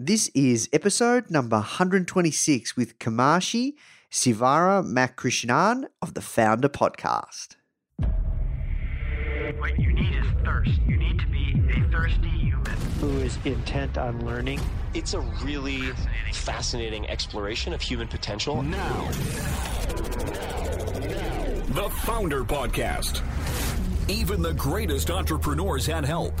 This is episode number 126 with Kamakshi Sivara Makrishnan of the Foundr Podcast. What you need is thirst. You need to be a thirsty human. who is intent on learning. It's a really fascinating exploration of human potential. Now. The Foundr Podcast. Even the greatest entrepreneurs had help.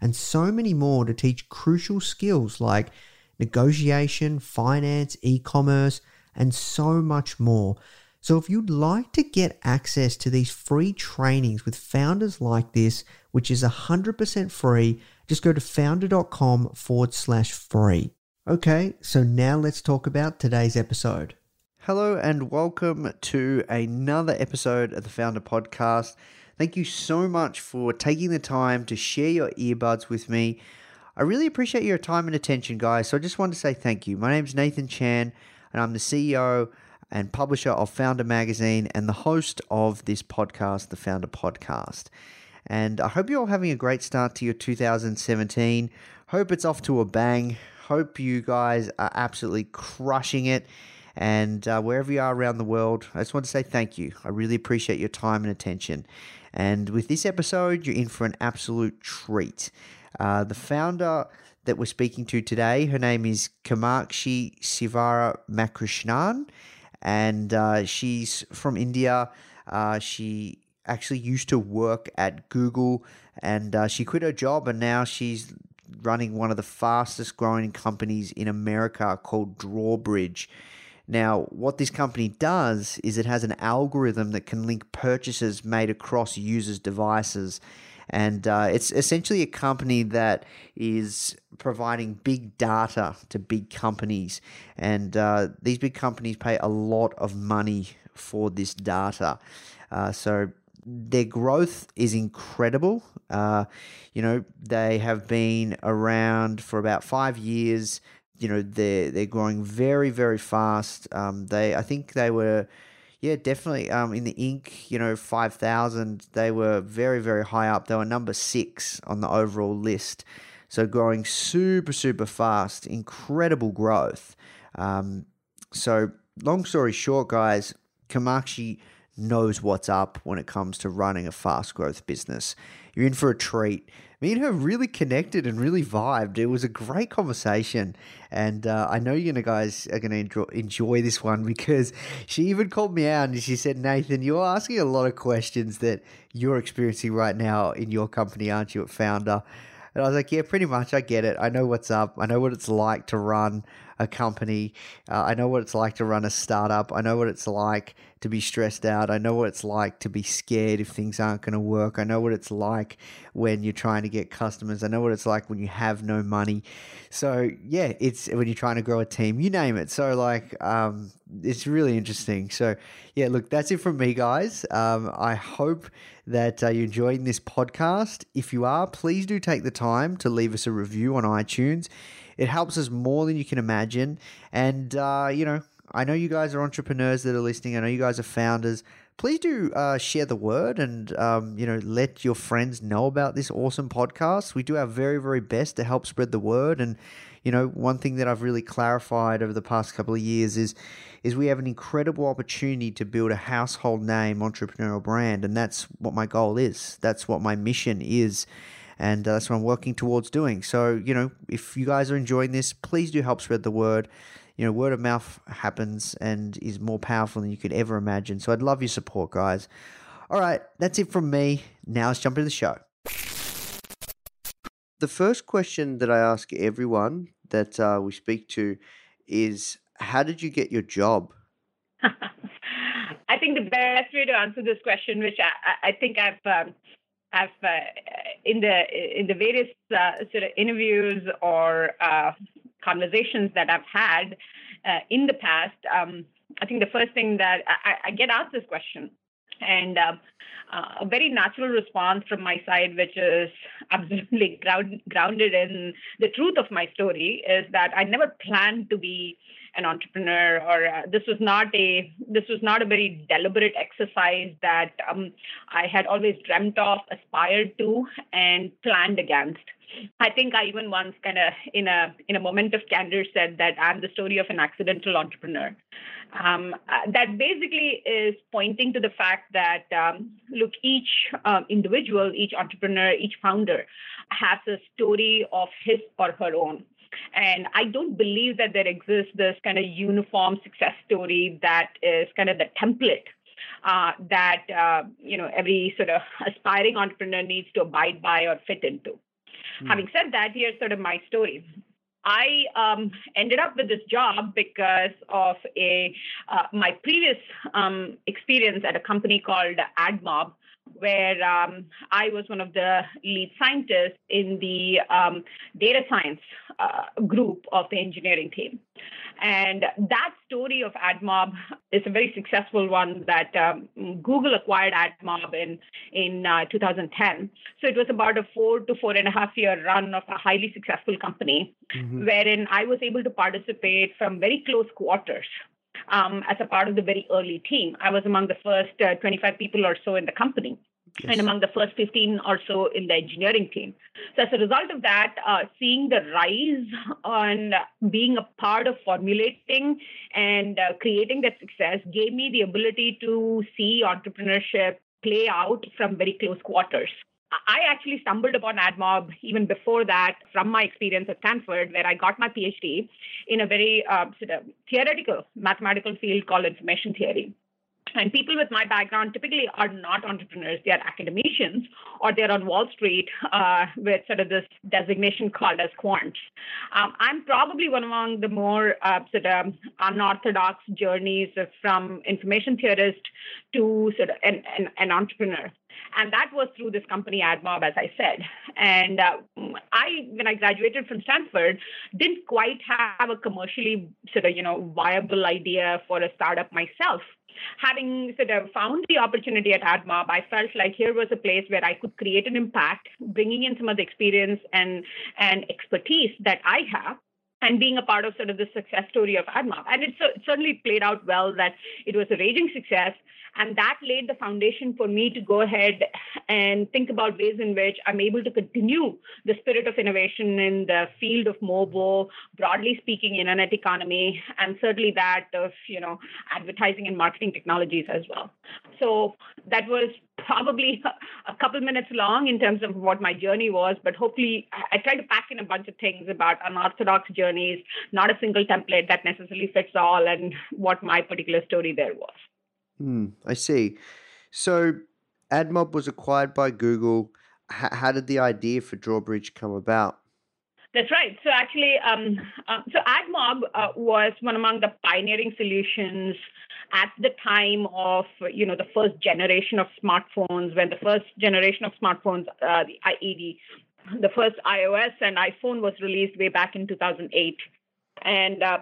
and so many more to teach crucial skills like negotiation, finance, e commerce, and so much more. So, if you'd like to get access to these free trainings with founders like this, which is 100% free, just go to foundr.com forward slash free. Okay, so now let's talk about today's episode. Hello, and welcome to another episode of the Foundr Podcast. Thank you so much for taking the time to share your earbuds with me. I really appreciate your time and attention, guys. So I just want to say thank you. My name's Nathan Chan, and I'm the CEO and publisher of Foundr Magazine and the host of this podcast, the Foundr Podcast. And I hope you're all having a great start to your 2017. Hope it's off to a bang. Hope you guys are absolutely crushing it. And uh, wherever you are around the world, I just want to say thank you. I really appreciate your time and attention. And with this episode, you're in for an absolute treat. Uh, the founder that we're speaking to today, her name is Kamakshi Sivara Makrishnan, and uh, she's from India. Uh, she actually used to work at Google, and uh, she quit her job, and now she's running one of the fastest growing companies in America called Drawbridge. Now, what this company does is it has an algorithm that can link purchases made across users' devices. And uh, it's essentially a company that is providing big data to big companies. And uh, these big companies pay a lot of money for this data. Uh, so their growth is incredible. Uh, you know, they have been around for about five years you know they're they're growing very very fast. Um, they I think they were yeah definitely um, in the Inc. You know five thousand they were very very high up. They were number six on the overall list. So growing super super fast, incredible growth. Um, so long story short, guys, Kamakshi knows what's up when it comes to running a fast growth business. You're in for a treat. Me and her really connected and really vibed. It was a great conversation, and uh, I know you guys are going to enjoy this one because she even called me out and she said, "Nathan, you're asking a lot of questions that you're experiencing right now in your company, aren't you, at Foundr?" And I was like, "Yeah, pretty much. I get it. I know what's up. I know what it's like to run." a company. Uh, I know what it's like to run a startup. I know what it's like to be stressed out. I know what it's like to be scared if things aren't going to work. I know what it's like when you're trying to get customers. I know what it's like when you have no money. So yeah, it's when you're trying to grow a team. You name it. So like, um, it's really interesting. So yeah, look, that's it from me, guys. Um, I hope that uh, you're enjoying this podcast. If you are, please do take the time to leave us a review on iTunes. It helps us more than you can imagine. And, uh, you know, I know you guys are entrepreneurs that are listening. I know you guys are founders. Please do uh, share the word and, um, you know, let your friends know about this awesome podcast. We do our very, very best to help spread the word. And, you know, one thing that I've really clarified over the past couple of years is, is we have an incredible opportunity to build a household name entrepreneurial brand. And that's what my goal is. That's what my mission is and uh, that's what I'm working towards doing. So, you know, if you guys are enjoying this, please do help spread the word. you know, word of mouth happens and is more powerful than you could ever imagine. So I'd love your support, guys. All right, that's it from me. Now let's jump into the show. The first question that I ask everyone that uh, we speak to is How did you get your job? I think the best way to answer this question, which I, I think I've um, I've uh, in the in the various uh, sort of interviews or uh, conversations that I've had uh, in the past, um, I think the first thing that I, I get asked this question, and um, uh, a very natural response from my side, which is absolutely ground, grounded in the truth of my story, is that I never planned to be an entrepreneur or uh, this was not a this was not a very deliberate exercise that um, i had always dreamt of aspired to and planned against. I think i even once kind of in a in a moment of candor said that i'm the story of an accidental entrepreneur. Um, uh, that basically is pointing to the fact that um, look each um, individual each entrepreneur each founder has a story of his or her own and I don't believe that there exists this kind of uniform success story that is kind of the template uh, that uh, you know every sort of aspiring entrepreneur needs to abide by or fit into. Mm. Having said that, here's sort of my story. I um, ended up with this job because of a uh, my previous um, experience at a company called AdMob, where um, I was one of the lead scientists in the um, data science uh, group of the engineering team. And that story of AdMob is a very successful one that um, Google acquired AdMob in, in uh, 2010. So it was about a four to four and a half year run of a highly successful company, mm-hmm. wherein I was able to participate from very close quarters um, as a part of the very early team. I was among the first uh, 25 people or so in the company. Yes. And among the first 15 or so in the engineering team. So, as a result of that, uh, seeing the rise on being a part of formulating and uh, creating that success gave me the ability to see entrepreneurship play out from very close quarters. I actually stumbled upon AdMob even before that from my experience at Stanford, where I got my PhD in a very uh, sort of theoretical mathematical field called information theory. And people with my background typically are not entrepreneurs, they are academicians or they're on Wall Street uh, with sort of this designation called as quants. Um, I'm probably one among the more uh, sort of unorthodox journeys from information theorist to sort of an, an, an entrepreneur and that was through this company AdMob, as I said. And uh, I, when I graduated from Stanford, didn't quite have a commercially sort of you know viable idea for a startup myself having sort of found the opportunity at AdMob, I felt like here was a place where I could create an impact, bringing in some of the experience and, and expertise that I have and being a part of sort of the success story of AdMob. And it, it certainly played out well that it was a raging success. And that laid the foundation for me to go ahead and think about ways in which I'm able to continue the spirit of innovation in the field of mobile, broadly speaking, internet economy, and certainly that of you know advertising and marketing technologies as well. So that was probably a couple minutes long in terms of what my journey was, but hopefully I tried to pack in a bunch of things about unorthodox journeys, not a single template that necessarily fits all, and what my particular story there was. Hmm, I see. So, AdMob was acquired by Google. H- how did the idea for Drawbridge come about? That's right. So actually, um, uh, so AdMob uh, was one among the pioneering solutions at the time of you know the first generation of smartphones, when the first generation of smartphones, uh, the IED, the first iOS and iPhone was released way back in 2008, and uh,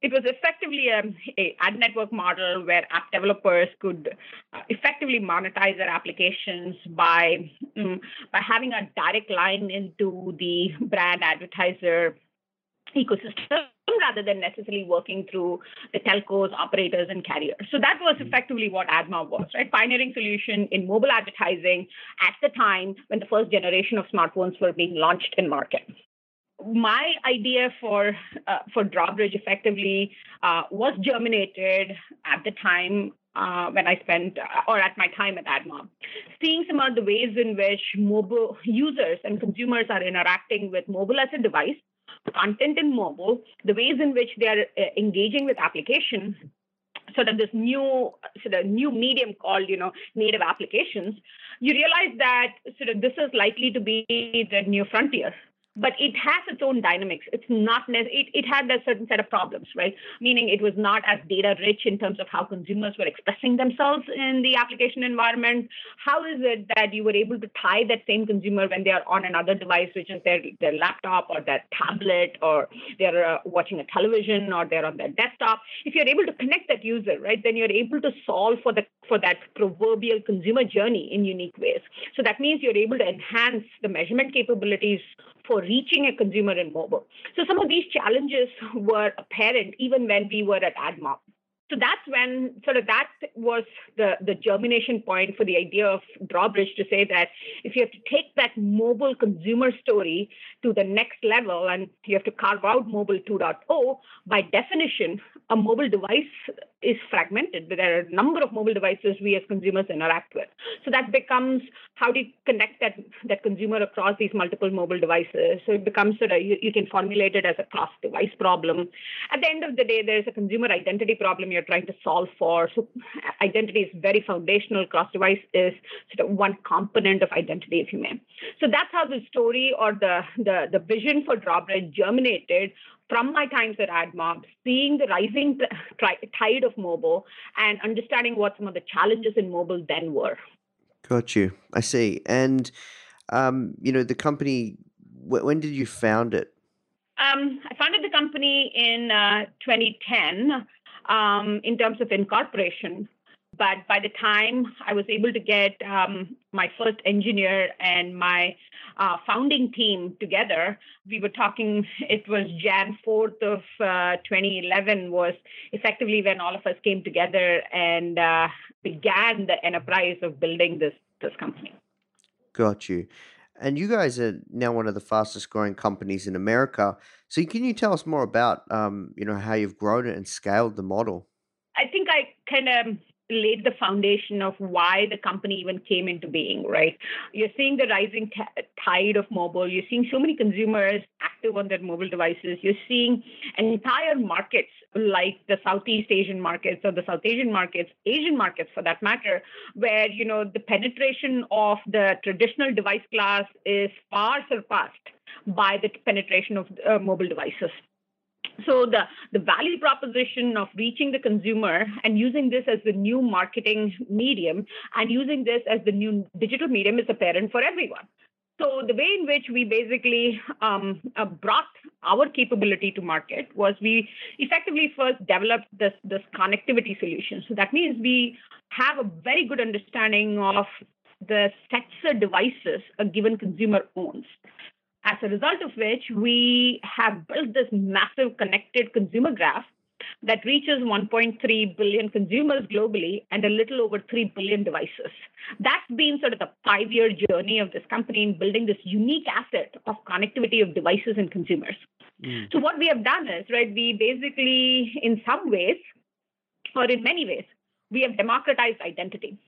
it was effectively a, a, ad network model where app developers could uh, effectively monetize their applications by um, by having a direct line into the brand advertiser ecosystem rather than necessarily working through the telcos, operators, and carriers. So that was effectively what AdMob was, right? Pioneering solution in mobile advertising at the time when the first generation of smartphones were being launched in market my idea for uh, for drawbridge effectively uh, was germinated at the time uh, when I spent uh, or at my time at AdMob, seeing some of the ways in which mobile users and consumers are interacting with mobile as a device content in mobile, the ways in which they are uh, engaging with applications, sort of this new sort of new medium called you know native applications you realize that sort of this is likely to be the new frontier but it has its own dynamics. It's not it, it had a certain set of problems, right? Meaning it was not as data rich in terms of how consumers were expressing themselves in the application environment. How is it that you were able to tie that same consumer when they are on another device, which is their, their laptop or their tablet, or they're uh, watching a television or they're on their desktop? If you're able to connect that user, right, then you're able to solve for the for that proverbial consumer journey in unique ways. So that means you're able to enhance the measurement capabilities for reaching a consumer in mobile. So some of these challenges were apparent even when we were at AdMob so that's when sort of that was the, the germination point for the idea of drawbridge to say that if you have to take that mobile consumer story to the next level and you have to carve out mobile 2.0 by definition a mobile device is fragmented there are a number of mobile devices we as consumers interact with so that becomes how do you connect that that consumer across these multiple mobile devices so it becomes sort of you, you can formulate it as a cross device problem at the end of the day there's a consumer identity problem you're trying to solve for. So identity is very foundational. Cross-device is sort of one component of identity, if you may. So that's how the story or the the, the vision for Drawbridge germinated from my times at AdMob, seeing the rising tide of mobile and understanding what some of the challenges in mobile then were. Got you. I see. And um, you know, the company. When did you found it? Um, I founded the company in uh, 2010 um, in terms of incorporation. But by the time I was able to get um, my first engineer and my uh, founding team together, we were talking, it was Jan 4th of uh, 2011 was effectively when all of us came together and uh, began the enterprise of building this, this company. Got you. And you guys are now one of the fastest growing companies in America. So can you tell us more about, um, you know, how you've grown it and scaled the model? I think I kind of laid the foundation of why the company even came into being, right? You're seeing the rising t- tide of mobile. You're seeing so many consumers active on their mobile devices. You're seeing entire markets like the Southeast Asian markets or the South Asian markets, Asian markets for that matter, where you know the penetration of the traditional device class is far surpassed by the penetration of uh, mobile devices. So the, the value proposition of reaching the consumer and using this as the new marketing medium and using this as the new digital medium is apparent for everyone. So the way in which we basically um, uh, brought our capability to market was we effectively first developed this this connectivity solution. So that means we have a very good understanding of the sets of devices a given consumer owns. As a result of which, we have built this massive connected consumer graph that reaches 1.3 billion consumers globally and a little over 3 billion devices. That's been sort of the five year journey of this company in building this unique asset of connectivity of devices and consumers. Mm. So, what we have done is, right, we basically, in some ways, or in many ways, we have democratized identity.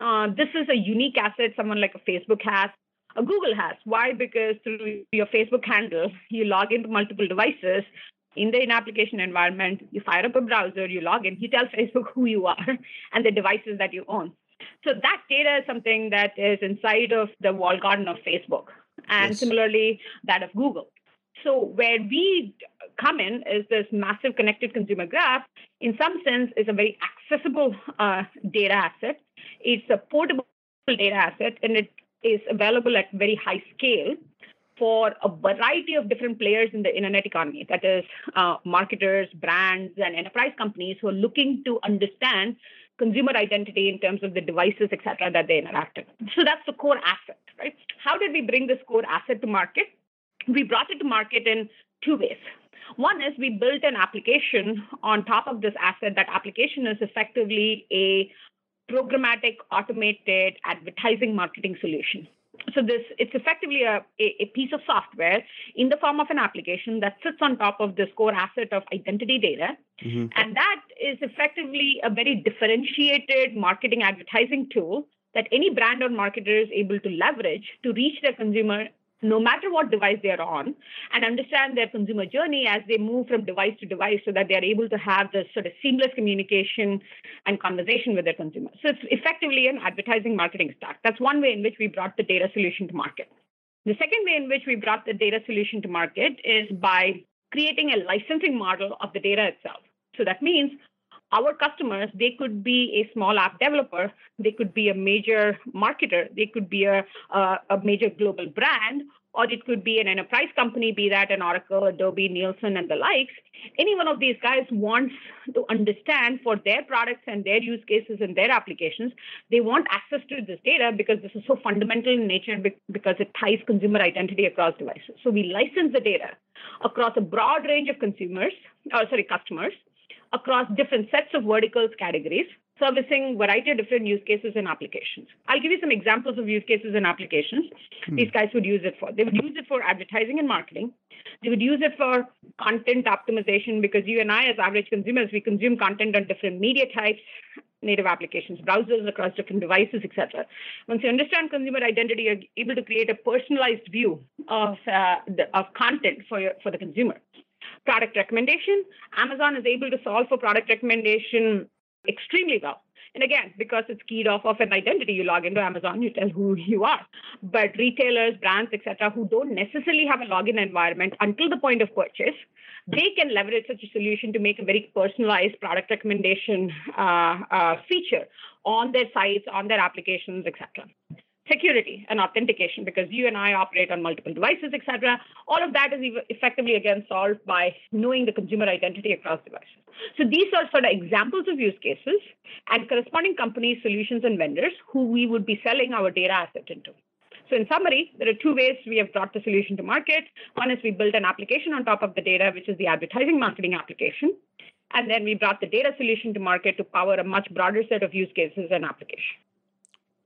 Uh, this is a unique asset someone like a Facebook has, Google has. Why? Because through your Facebook handle, you log into multiple devices in the in-application environment, you fire up a browser, you log in, you tell Facebook who you are and the devices that you own. So that data is something that is inside of the walled garden of Facebook, and yes. similarly that of Google. So where we come in is this massive connected consumer graph. In some sense, is a very accessible uh, data asset. It's a portable data asset, and it is available at very high scale for a variety of different players in the internet economy. That is uh, marketers brands and enterprise companies who are looking to understand consumer identity in terms of the devices etc that they interact with. So that's the core asset right? How did we bring this core asset to market? We brought it to market in two ways. One is we built an application on top of this asset. That application is effectively a programmatic automated advertising marketing solution so this it's effectively a, a, piece of software in the form of an application that sits on top of this core asset of identity data mm-hmm. and that is effectively a very differentiated marketing advertising tool that any brand or marketer is able to leverage to reach their consumer no matter what device they're on, and understand their consumer journey as they move from device to device so that they're able to have this sort of seamless communication and conversation with their consumers. So it's effectively an advertising marketing stack. That's one way in which we brought the data solution to market. The second way in which we brought the data solution to market is by creating a licensing model of the data itself. So that means our customers, they could be a small app developer, they could be a major marketer, they could be a, a, a, major global brand, or it could be an enterprise company, be that an Oracle, Adobe, Nielsen, and the likes. Any one of these guys wants to understand for their products and their use cases and their applications, they want access to this data because this is so fundamental in nature because it ties consumer identity across devices. So we license the data across a broad range of consumers, or sorry, customers across different sets of verticals categories, servicing variety of different use cases and applications. I'll give you some examples of use cases and applications hmm. these guys would use it for. They would use it for advertising and marketing. They would use it for content optimization because you and I, as average consumers, we consume content on different media types, native applications, browsers across different devices, etc. Once you understand consumer identity, you're able to create a personalized view of uh, the, of content for your, for the consumer product recommendation. Amazon is able to solve for product recommendation extremely well. And again, because it's keyed off of an identity, you log into Amazon, you tell who you are. But retailers, brands, etc., who don't necessarily have a login environment until the point of purchase, they can leverage such a solution to make a very personalized product recommendation uh, uh, feature on their sites, on their applications, etc security and authentication because you and I operate on multiple devices, etc. All of that is effectively again solved by knowing the consumer identity across devices. So these are sort of examples of use cases and corresponding companies, solutions, and vendors who we would be selling our data asset into. So in summary, there are two ways we have brought the solution to market. One is we built an application on top of the data, which is the advertising marketing application. And then we brought the data solution to market to power a much broader set of use cases and applications.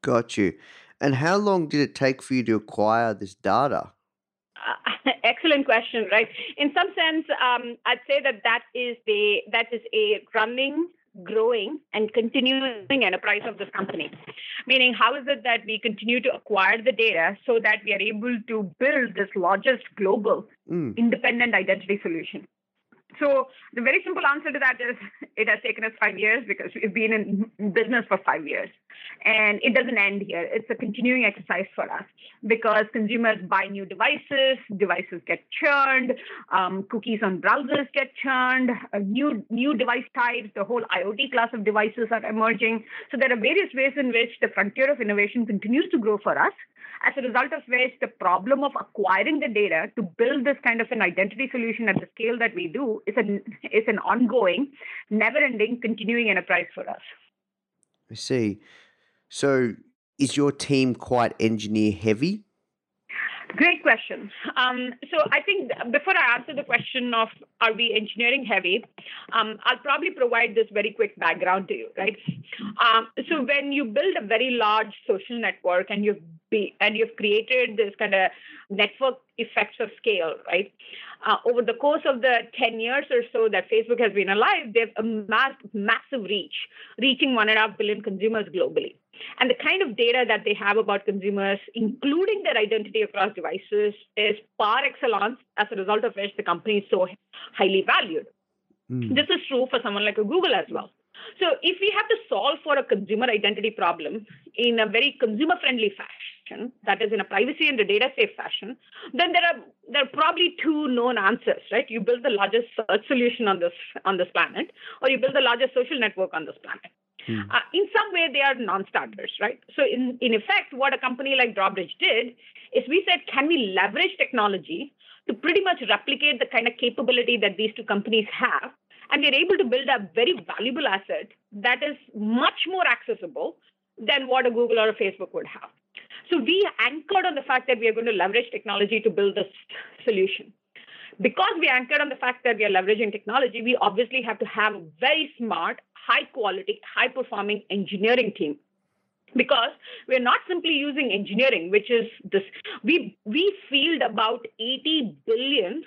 Got you. And how long did it take for you to acquire this data? Uh, excellent question, right? In some sense, um, I'd say that that is the that is a running, growing, and continuing enterprise of this company. Meaning, how is it that we continue to acquire the data so that we are able to build this largest global mm. independent identity solution? So the very simple answer to that is it has taken us five years because we've been in business for five years. And it doesn't end here. It's a continuing exercise for us because consumers buy new devices, devices get churned, um, cookies on browsers get churned, uh, new new device types, the whole IoT class of devices are emerging. So there are various ways in which the frontier of innovation continues to grow for us as a result of which the problem of acquiring the data to build this kind of an identity solution at the scale that we do is an is an ongoing, never-ending, continuing enterprise for us. I see. So is your team quite engineer heavy? Great question. Um, so I think before I answer the question of are we engineering heavy, um, I'll probably provide this very quick background to you, right? Um, so when you build a very large social network and you've be, and you've created this kind of network effects of scale, right? Uh, over the course of the 10 years or so that Facebook has been alive, they've amassed massive reach, reaching one and a half billion consumers globally. And the kind of data that they have about consumers, including their identity across devices, is par excellence, as a result of which the company is so highly valued. Mm. This is true for someone like a Google as well. So if we have to solve for a consumer identity problem in a very consumer friendly fashion, that is in a privacy and a data safe fashion, then there are there are probably two known answers, right? You build the largest search solution on this on this planet, or you build the largest social network on this planet. Hmm. Uh, in some way, they are non-starters, right? So, in, in effect, what a company like Drawbridge did is we said, can we leverage technology to pretty much replicate the kind of capability that these two companies have? And we're able to build a very valuable asset that is much more accessible than what a Google or a Facebook would have. So we anchored on the fact that we are going to leverage technology to build this solution. Because we anchored on the fact that we are leveraging technology, we obviously have to have a very smart high quality, high performing engineering team because we're not simply using engineering which is this we we field about 80 billion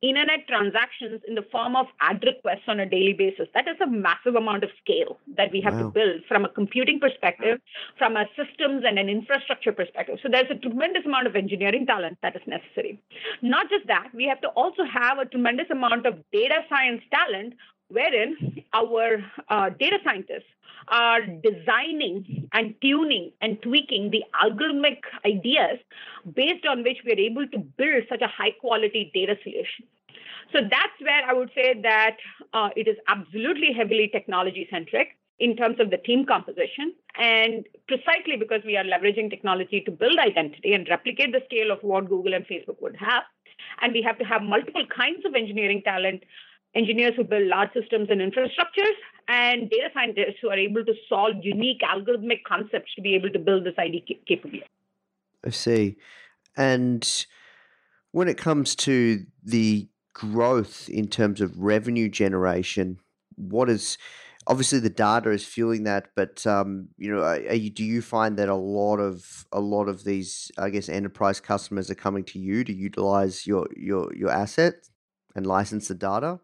internet transactions in the form of ad requests on a daily basis. That is a massive amount of scale that we have wow. to build from a computing perspective, from a systems and an infrastructure perspective. So there's a tremendous amount of engineering talent that is necessary. Not just that, we have to also have a tremendous amount of data science talent wherein our uh, data scientists are designing and tuning and tweaking the algorithmic ideas based on which we are able to build such a high quality data solution. So that's where I would say that uh, it is absolutely heavily technology centric in terms of the team composition. And precisely because we are leveraging technology to build identity and replicate the scale of what Google and Facebook would have. And we have to have multiple kinds of engineering talent engineers who build large systems and infrastructures, and data scientists who are able to solve unique algorithmic concepts to be able to build this ID capability. I see. And when it comes to the growth in terms of revenue generation, what is obviously the data is fueling that, but um, you know, you, do you find that a lot of a lot of these, I guess, enterprise customers are coming to you to utilize your your your asset and license the data?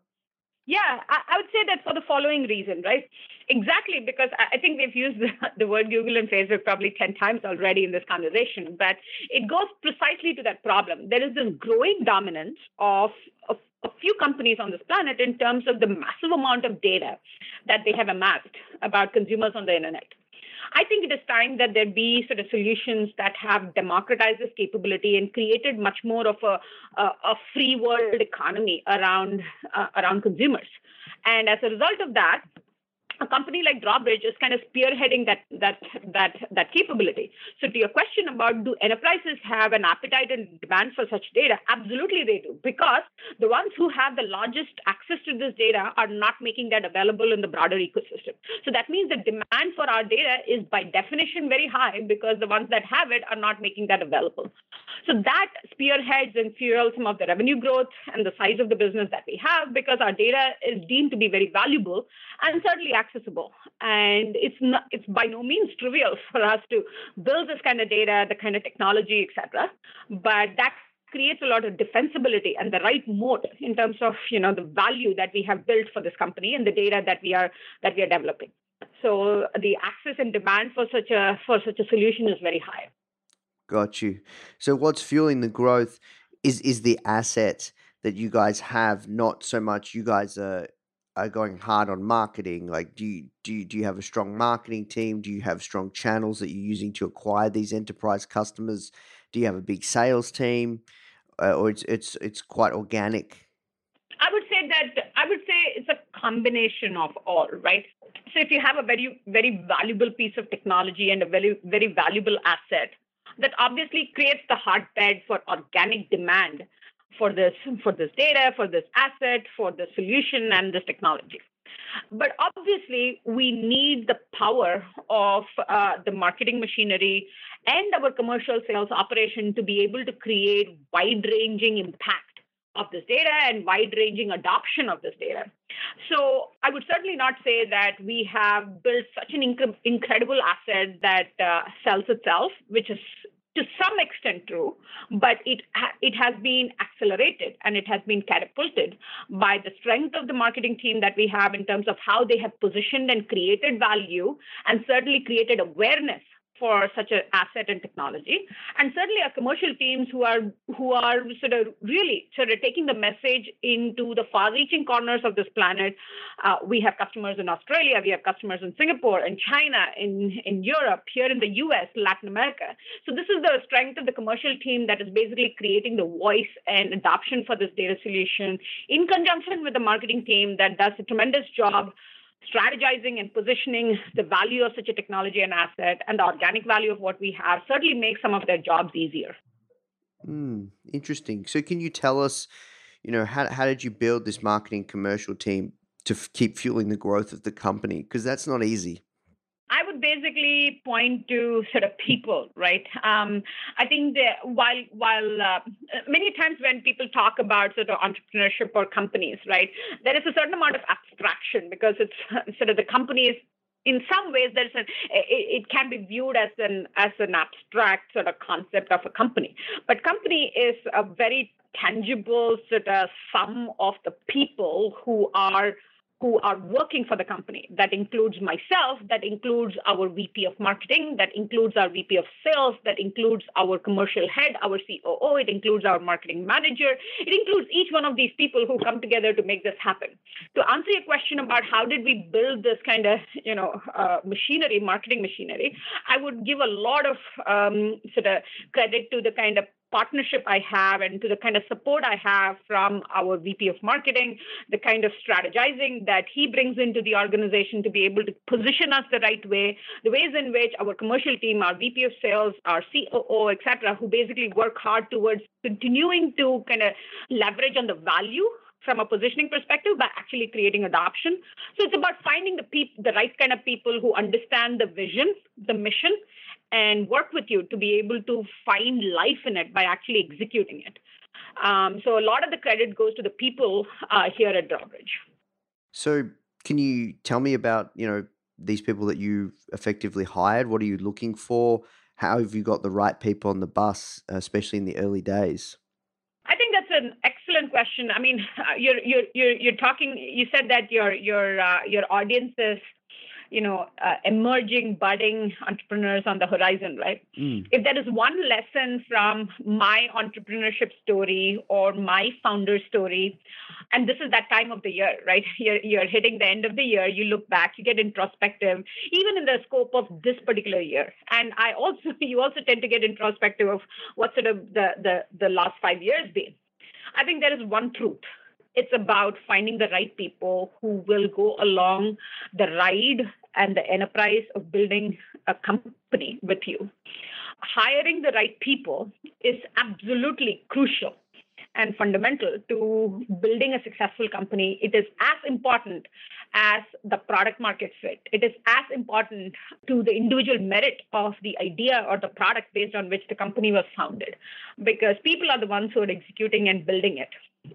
Yeah, I, would say that for the following reason, right? Exactly, because I, think we've used the, the, word Google and Facebook probably 10 times already in this conversation, but it goes precisely to that problem. There is this growing dominance of, of a few companies on this planet in terms of the massive amount of data that they have amassed about consumers on the internet. I think it is time that there be sort of solutions that have democratized this capability and created much more of a, a, a free world economy around uh, around consumers. And as a result of that, a company like Drawbridge is kind of spearheading that that that that capability. So to your question about do enterprises have an appetite and demand for such data? Absolutely they do, because the ones who have the largest access to this data are not making that available in the broader ecosystem. So that means the demand for our data is by definition very high because the ones that have it are not making that available. So that spearheads and fuels some of the revenue growth and the size of the business that we have because our data is deemed to be very valuable and certainly accessible. And it's not, it's by no means trivial for us to build this kind of data, the kind of technology, etc. But that creates a lot of defensibility and the right moat in terms of you know the value that we have built for this company and the data that we are that we are developing. So the access and demand for such a for such a solution is very high. Got you. So what's fueling the growth is is the asset that you guys have, not so much you guys are are going hard on marketing. Like do you do you, do you have a strong marketing team? Do you have strong channels that you're using to acquire these enterprise customers? Do you have a big sales team? Uh, or it's it's it's quite organic? I would say that I would say it's a combination of all, right? So if you have a very very valuable piece of technology and a very very valuable asset, that obviously creates the hotbed for organic demand for this for this data, for this asset, for the solution and this technology. But obviously, we need the power of uh, the marketing machinery and our commercial sales operation to be able to create wide ranging impact of this data and wide ranging adoption of this data. So I would certainly not say that we have built such an inc- incredible asset that uh, sells itself, which is to some extent true, but it it has been accelerated and it has been catapulted by the strength of the marketing team that we have in terms of how they have positioned and created value and certainly created awareness for such an asset and technology. And certainly our commercial teams who are who are sort of really sort of taking the message into the far reaching corners of this planet uh, we have customers in australia we have customers in singapore in china in in europe here in the us latin america. So this is the strength of the commercial team that is basically creating the voice and adoption for this data solution in conjunction with the marketing team that does a tremendous job strategizing and positioning the value of such a technology and asset and the organic value of what we have certainly makes some of their jobs easier. Mm, interesting. So, can you tell us, you know, how, how did you build this marketing commercial team to f- keep fueling the growth of the company? Because that's not easy. I would basically point to sort of people, right? Um, I think that while while uh, many times when people talk about sort of entrepreneurship or companies, right, there is a certain amount of abstraction because it's sort of the company is in some ways there's an it, it, can be viewed as an as an abstract sort of concept of a company but company is a very tangible sort of sum of the people who are who are working for the company. That includes myself, that includes our VP of marketing, that includes our VP of sales, that includes our commercial head, our COO, it includes our marketing manager. It includes each one of these people who come together to make this happen. To answer your question about how did we build this kind of, you know, uh, machinery, marketing machinery, I would give a lot of um, sort of credit to the kind of partnership I have and to the kind of support I have from our VP of marketing, the kind of strategizing that he brings into the organization to be able to position us the right way, the ways in which our commercial team, our VP of sales, our COO, et cetera, who basically work hard towards continuing to kind of leverage on the value from a positioning perspective by actually creating adoption. So it's about finding the peop- the right kind of people who understand the vision, the mission, and work with you to be able to find life in it by actually executing it. Um, so a lot of the credit goes to the people uh, here at Drawbridge. So can you tell me about you know these people that you've effectively hired? What are you looking for? How have you got the right people on the bus, especially in the early days? I think that's an excellent question. I mean, you're you're you're, you're talking. You said that your your uh, your audience is you know, uh, emerging, budding entrepreneurs on the horizon, right? Mm. If there is one lesson from my entrepreneurship story or my founder story, and this is that time of the year, right? You're, you're hitting the end of the year, you look back, you get introspective, even in the scope of this particular year. And I also, you also tend to get introspective of what sort of the, the, the last five years been. I think there is one truth it's about finding the right people who will go along the ride and the enterprise of building a company with you. Hiring the right people is absolutely crucial and fundamental to building a successful company. It is as important as the product market fit. It is as important to the individual merit of the idea or the product based on which the company was founded, because people are the ones who are executing and building it.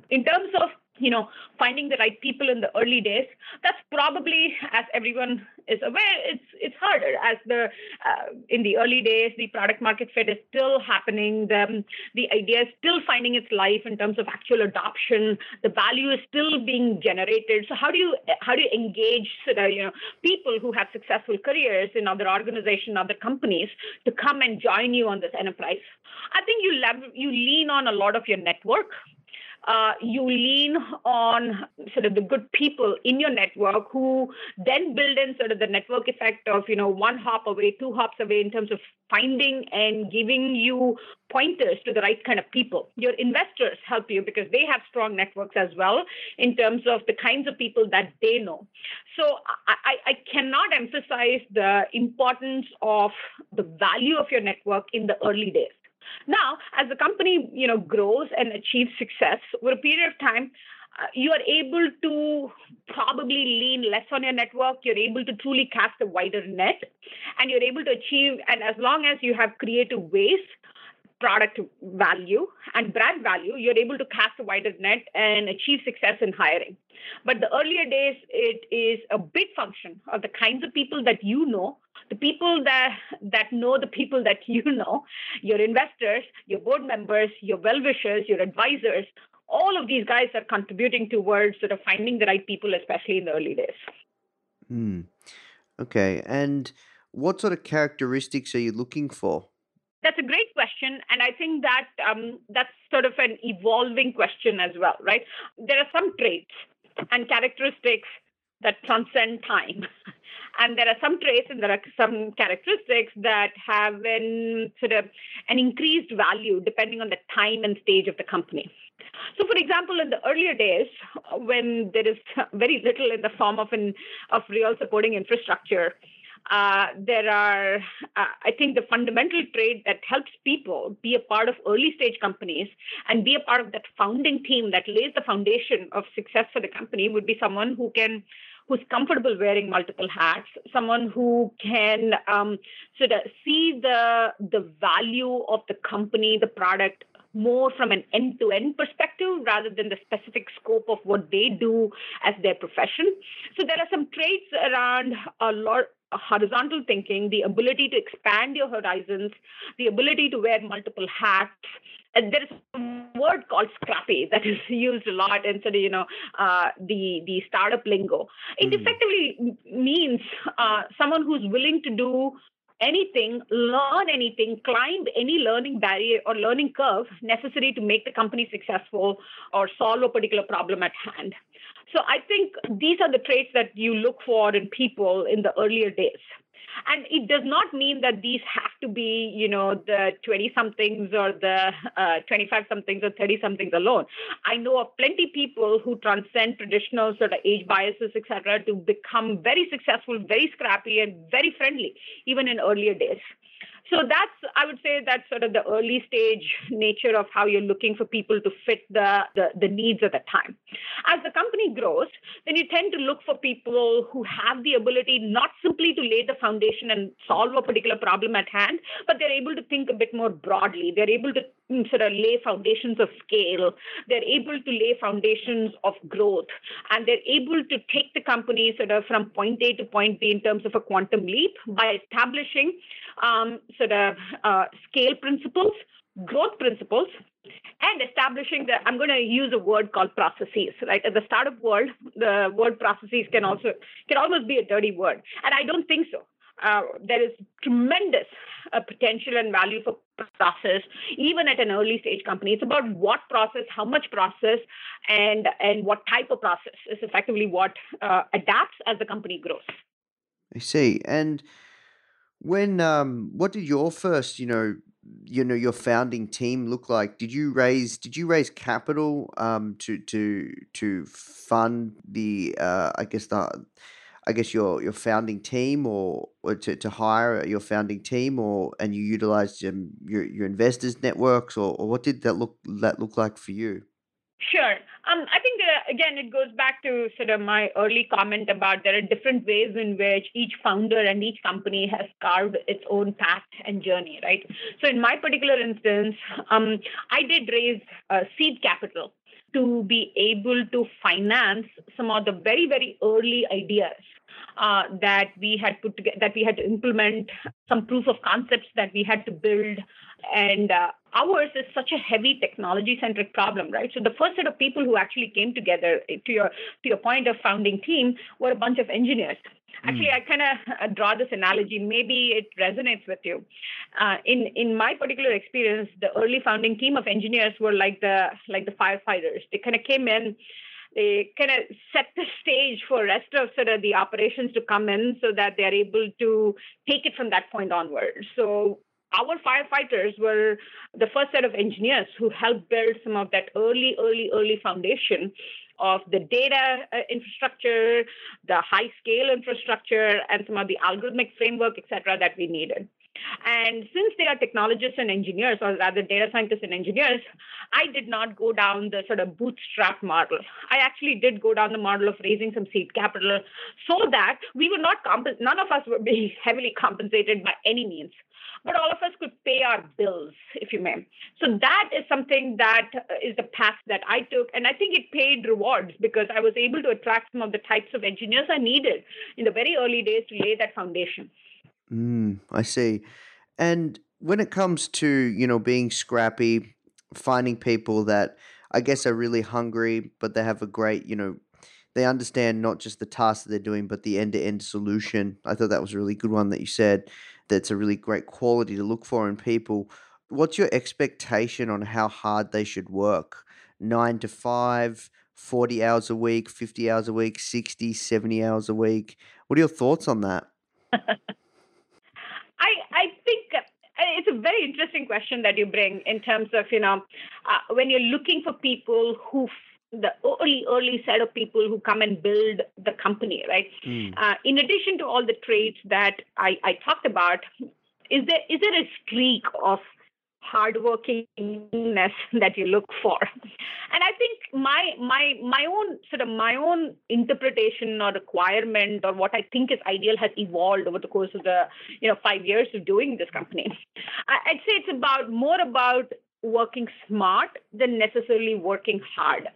In terms of you know, finding the right people in the early days, that's probably, as everyone is aware, it's it's harder. As the uh, in the early days, the product market fit is still happening. The the idea is still finding its life in terms of actual adoption. The value is still being generated. So how do you how do you engage you know people who have successful careers in other organizations, other companies to come and join you on this enterprise? I think you lev- you lean on a lot of your network uh, you lean on sort of the good people in your network who then build in sort of the network effect of you know one hop away two hops away in terms of finding and giving you pointers to the right kind of people. Your investors help you because they have strong networks as well in terms of the kinds of people that they know. So I, I cannot emphasize the importance of the value of your network in the early days now, as the company you know grows and achieves success over a period of time, uh, you are able to probably lean less on your network. You're able to truly cast a wider net, and you're able to achieve. And as long as you have creative ways product value and brand value, you're able to cast a wider net and achieve success in hiring. But the earlier days, it is a big function of the kinds of people that you know, the people that that know the people that you know, your investors, your board members, your well-wishers, your advisors. All of these guys are contributing towards sort of finding the right people, especially in the early days. Hmm. Okay. And what sort of characteristics are you looking for? That's a great question, and I think that um, that's sort of an evolving question as well, right? There are some traits and characteristics that transcend time, and there are some traits and there are some characteristics that have an sort of an increased value depending on the time and stage of the company. So, for example, in the earlier days, when there is very little in the form of an of real supporting infrastructure, uh, there are, uh, I think, the fundamental trait that helps people be a part of early stage companies and be a part of that founding team that lays the foundation of success for the company would be someone who can who's comfortable wearing multiple hats, someone who can um, sort of see the the value of the company, the product more from an end to end perspective rather than the specific scope of what they do as their profession. So there are some traits around a lot horizontal thinking, the ability to expand your horizons, the ability to wear multiple hats. And there is a word called scrappy that is used a lot in sort of, you know, uh, the, the startup lingo. It mm. effectively means uh, someone who's willing to do anything, learn anything, climb any learning barrier or learning curve necessary to make the company successful or solve a particular problem at hand. So I think these are the traits that you look for in people in the earlier days. And it does not mean that these have to be, you know, the 20 somethings or the 25 uh, somethings or 30 somethings alone. I know of plenty people who transcend traditional sort of age biases, etc., to become very successful, very scrappy, and very friendly, even in earlier days. So that's, I would say, that's sort of the early stage nature of how you're looking for people to fit the, the, the needs at the time. As the company grows, then you tend to look for people who have the ability not simply to lay the foundation and solve a particular problem at hand, but they're able to think a bit more broadly. They're able to mm, sort of lay foundations of scale. They're able to lay foundations of growth. And they're able to take the company sort of from point A to point B in terms of a quantum leap by establishing um, sort of uh, scale principles, growth principles, and establishing the i'm going to use a word called processes right? At the startup world the word processes can also can almost be a dirty word and i don't think so. Uh, there is tremendous uh, potential and value for process even at an early stage company. It's about what process how much process and and what type of process is effectively what uh, adapts as the company grows. I see. And when um, what did your first, you know, you know, your founding team look like? Did you raise did you raise capital um to to to fund the uh I guess the I guess your your founding team or, or to, to hire your founding team or and you utilized your your investors networks or, or what did that look that look like for you? Sure. Um, I think uh, again it goes back to sort of my early comment about there are different ways in which each founder and each company has carved its own path and journey, right? So in my particular instance, um, I did raise uh, seed capital to be able to finance some of the very very early ideas uh, that we had put together, that we had to implement, some proof of concepts that we had to build. And uh, ours is such a heavy technology centric problem, right? So the first set of people who actually came together, eh, to your to your point of founding team, were a bunch of engineers. Actually, mm. I kind of draw this analogy. Maybe it resonates with you. Uh, in in my particular experience, the early founding team of engineers were like the like the firefighters. They kind of came in they kind of set the stage for rest of sort of the operations to come in so that they're able to take it from that point onward. So our firefighters were the first set of engineers who helped build some of that early, early, early foundation of the data uh, infrastructure, the high scale infrastructure, and some of the algorithmic framework, et cetera, that we needed. And since they are technologists and engineers, or rather data scientists and engineers, I did not go down the sort of bootstrap model. I actually did go down the model of raising some seed capital so that we were not, comp- none of us were being heavily compensated by any means but all of us could pay our bills, if you may. So that is something that uh, is the path that I took. And I think it paid rewards because I was able to attract some of the types of engineers I needed in the very early days to lay that foundation. Mm, I see. And when it comes to, you know, being scrappy, finding people that I guess are really hungry, but they have a great, you know, they understand not just the task that they're doing, but the end to end solution. I thought that was a really good one that you said. That's a really great quality to look for in people. What's your expectation on how hard they should work? Nine to five, 40 hours a week, 50 hours a week, 60, 70 hours a week. What are your thoughts on that? I, I think uh, it's a very interesting question that you bring in terms of, you know, uh, when you're looking for people who the early early set of people who come and build the company right mm. uh, in addition to all the traits that I, I talked about is there is there a streak of hardworkingness that you look for and i think my my my own sort of my own interpretation or requirement or what i think is ideal has evolved over the course of the you know five years of doing this company i'd say it's about more about working smart than necessarily working hard.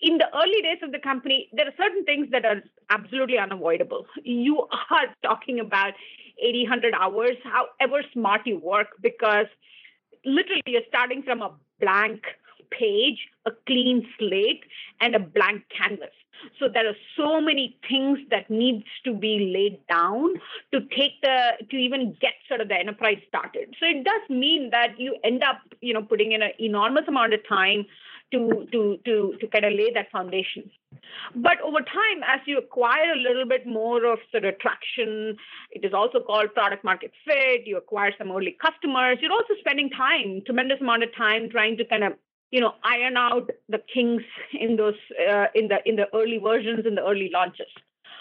In the early days of the company, there are certain things that are absolutely unavoidable. You are talking about 80, 100 hours, however smart you work, because literally you're starting from a blank page, a clean slate, and a blank canvas. So there are so many things that needs to be laid down to take the to even get sort of the enterprise started. So it does mean that you end up, you know, putting in an enormous amount of time to to to to kind of lay that foundation. But over time, as you acquire a little bit more of sort of traction, it is also called product market fit. You acquire some early customers. You're also spending time, tremendous amount of time, trying to kind of you know iron out the kinks in those uh, in the in the early versions in the early launches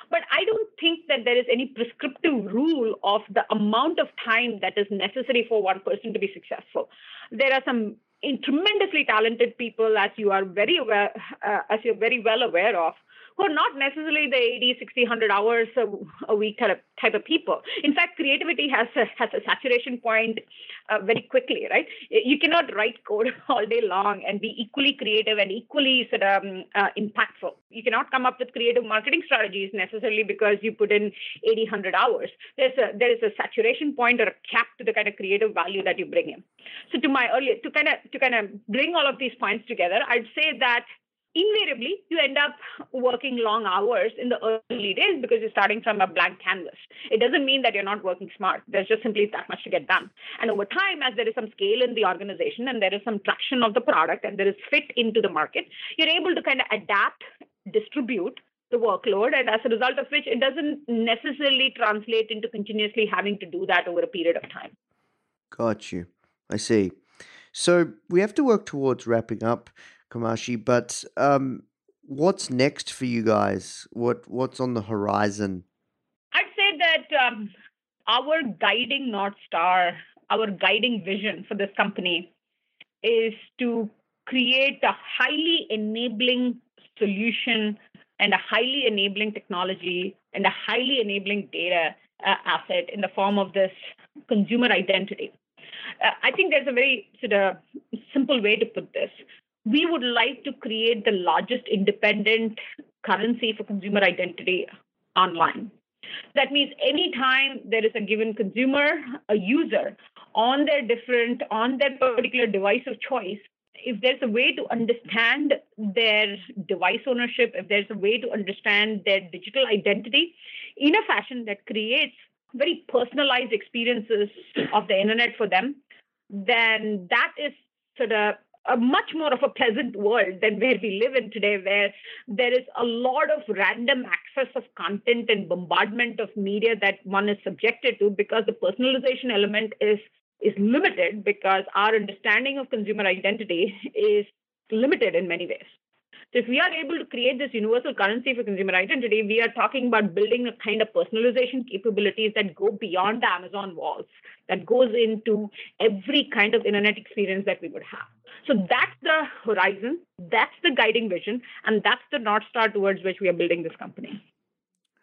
but i don't think that there is any prescriptive rule of the amount of time that is necessary for one person to be successful there are some tremendously talented people as you are very aware uh, as you're very well aware of who are not necessarily the 80, 60, 100 hours a, a week type of, type of people. In fact, creativity has a, has a saturation point uh, very quickly, right? You cannot write code all day long and be equally creative and equally sort of um, uh, impactful. You cannot come up with creative marketing strategies necessarily because you put in 80, 100 hours. There's a, there is a saturation point or a cap to the kind of creative value that you bring in. So to my earlier, to kind of to kind of bring all of these points together, I'd say that invariably you end up working long hours in the early days because you're starting from a blank canvas. It doesn't mean that you're not working smart. There's just simply that much to get done. And over time, as there is some scale in the organization and there is some traction of the product and there is fit into the market, you're able to kind of adapt, distribute the workload, and as a result of which, it doesn't necessarily translate into continuously having to do that over a period of time. Got you. I see. So we have to work towards wrapping up. Kamakshi. But um, what's next for you guys? What what's on the horizon? I'd say that um, our guiding north star, our guiding vision for this company, is to create a highly enabling solution and a highly enabling technology and a highly enabling data uh, asset in the form of this consumer identity. Uh, I think there's a very sort of simple way to put this we would like to create the largest independent currency for consumer identity online. That means anytime there is a given consumer, a user on their different, on their particular device of choice, if there's a way to understand their device ownership, if there's a way to understand their digital identity in a fashion that creates very personalized experiences of the internet for them, then that is sort of a much more of a pleasant world than where we live in today, where there is a lot of random access of content and bombardment of media that one is subjected to because the personalization element is is limited because our understanding of consumer identity is limited in many ways. So if we are able to create this universal currency for consumer identity, we are talking about building a kind of personalization capabilities that go beyond the Amazon walls, that goes into every kind of internet experience that we would have. So that's the horizon, that's the guiding vision, and that's the North Star towards which we are building this company.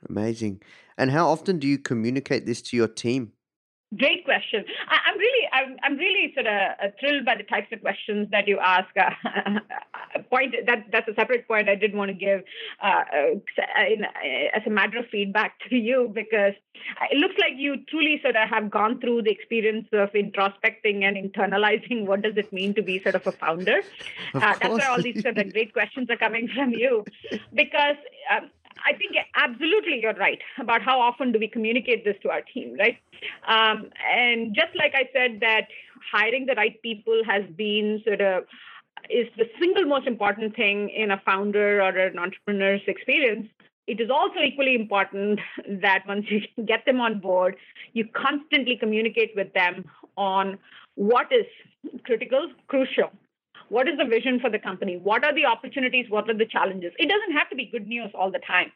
Amazing. And how often do you communicate this to your team? Great question. I, am really, I'm, I'm really sort of uh, thrilled by the types of questions that you ask. Uh, point that that's a separate point I did want to give uh, uh in, as a matter of feedback to you because it looks like you truly sort of have gone through the experience of introspecting and internalizing what does it mean to be sort of a founder. Of uh, that's where all these sort of great questions are coming from you because. Um, I think absolutely you're right about how often do we communicate this to our team, right? Um, and just like I said, that hiring the right people has been sort of is the single most important thing in a founder or an entrepreneur's experience. It is also equally important that once you get them on board, you constantly communicate with them on what is critical, crucial, what is the vision for the company? What are the opportunities? What are the challenges? It doesn't have to be good news all the time.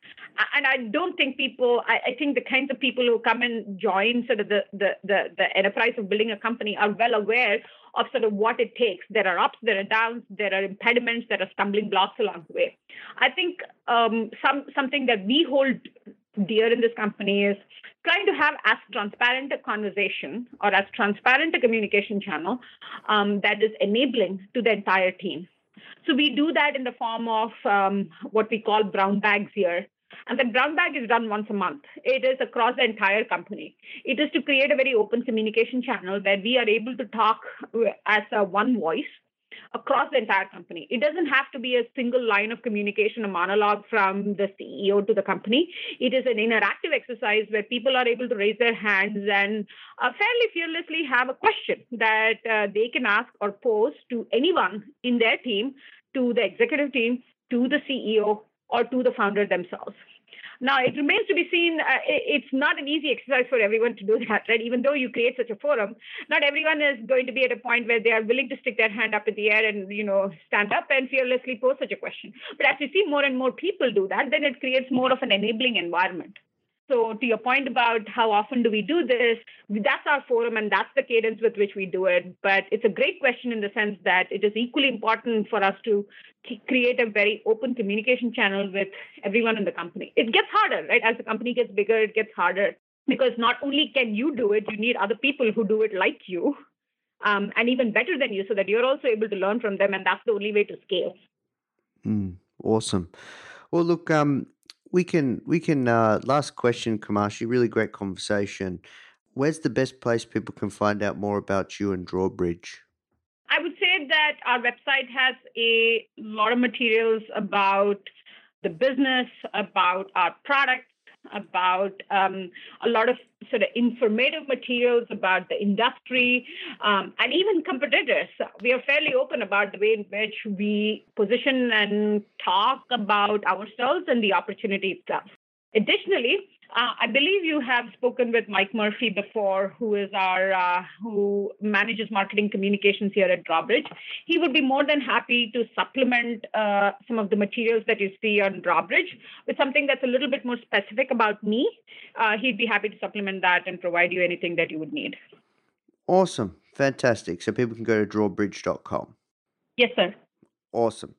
And I don't think people, I, I think the kinds of people who come and join sort of the, the, the, the enterprise of building a company are well aware of sort of what it takes. There are ups, there are downs, there are impediments, there are stumbling blocks along the way. I think um, some something that we hold dear in this company is trying to have as transparent a conversation or as transparent a communication channel um, that is enabling to the entire team. So we do that in the form of um, what we call brown bags here. And the brown bag is done once a month. It is across the entire company. It is to create a very open communication channel where we are able to talk as a one voice across the entire company. It doesn't have to be a single line of communication, a monologue from the CEO to the company. It is an interactive exercise where people are able to raise their hands and uh, fairly fearlessly have a question that uh, they can ask or pose to anyone in their team, to the executive team, to the CEO, or to the founder themselves. Now, it remains to be seen. Uh, it's not an easy exercise for everyone to do that, right? Even though you create such a forum, not everyone is going to be at a point where they are willing to stick their hand up in the air and, you know, stand up and fearlessly pose such a question. But as you see more and more people do that, then it creates more of an enabling environment. So, to your point about how often do we do this, that's our forum and that's the cadence with which we do it. But it's a great question in the sense that it is equally important for us to create a very open communication channel with everyone in the company. It gets harder, right? As the company gets bigger, it gets harder because not only can you do it, you need other people who do it like you um, and even better than you so that you're also able to learn from them. And that's the only way to scale. Mm, awesome. Well, look, um, we can we can uh, last question, Kamakshi. Really great conversation. Where's the best place people can find out more about you and Drawbridge? I would say that our website has a lot of materials about the business, about our product, about um, a lot of sort of informative materials about the industry um, and even competitors. We are fairly open about the way in which we position and talk about ourselves and the opportunity itself. Additionally, uh, I believe you have spoken with Mike Murphy before, who is our uh, who manages marketing communications here at Drawbridge. He would be more than happy to supplement uh, some of the materials that you see on Drawbridge with something that's a little bit more specific about me. Uh, he'd be happy to supplement that and provide you anything that you would need. Awesome, fantastic. So people can go to drawbridge.com. Yes, sir. Awesome.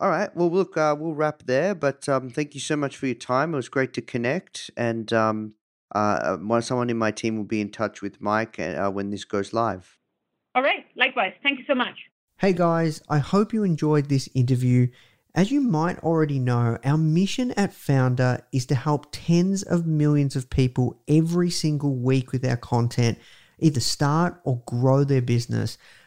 All right. Well, look, uh, we'll wrap there. But um, thank you so much for your time. It was great to connect. And um, uh, uh someone in my team will be in touch with Mike uh, when this goes live. All right. Likewise. Thank you so much. Hey guys, I hope you enjoyed this interview. As you might already know, our mission at Foundr is to help tens of millions of people every single week with our content either start or grow their business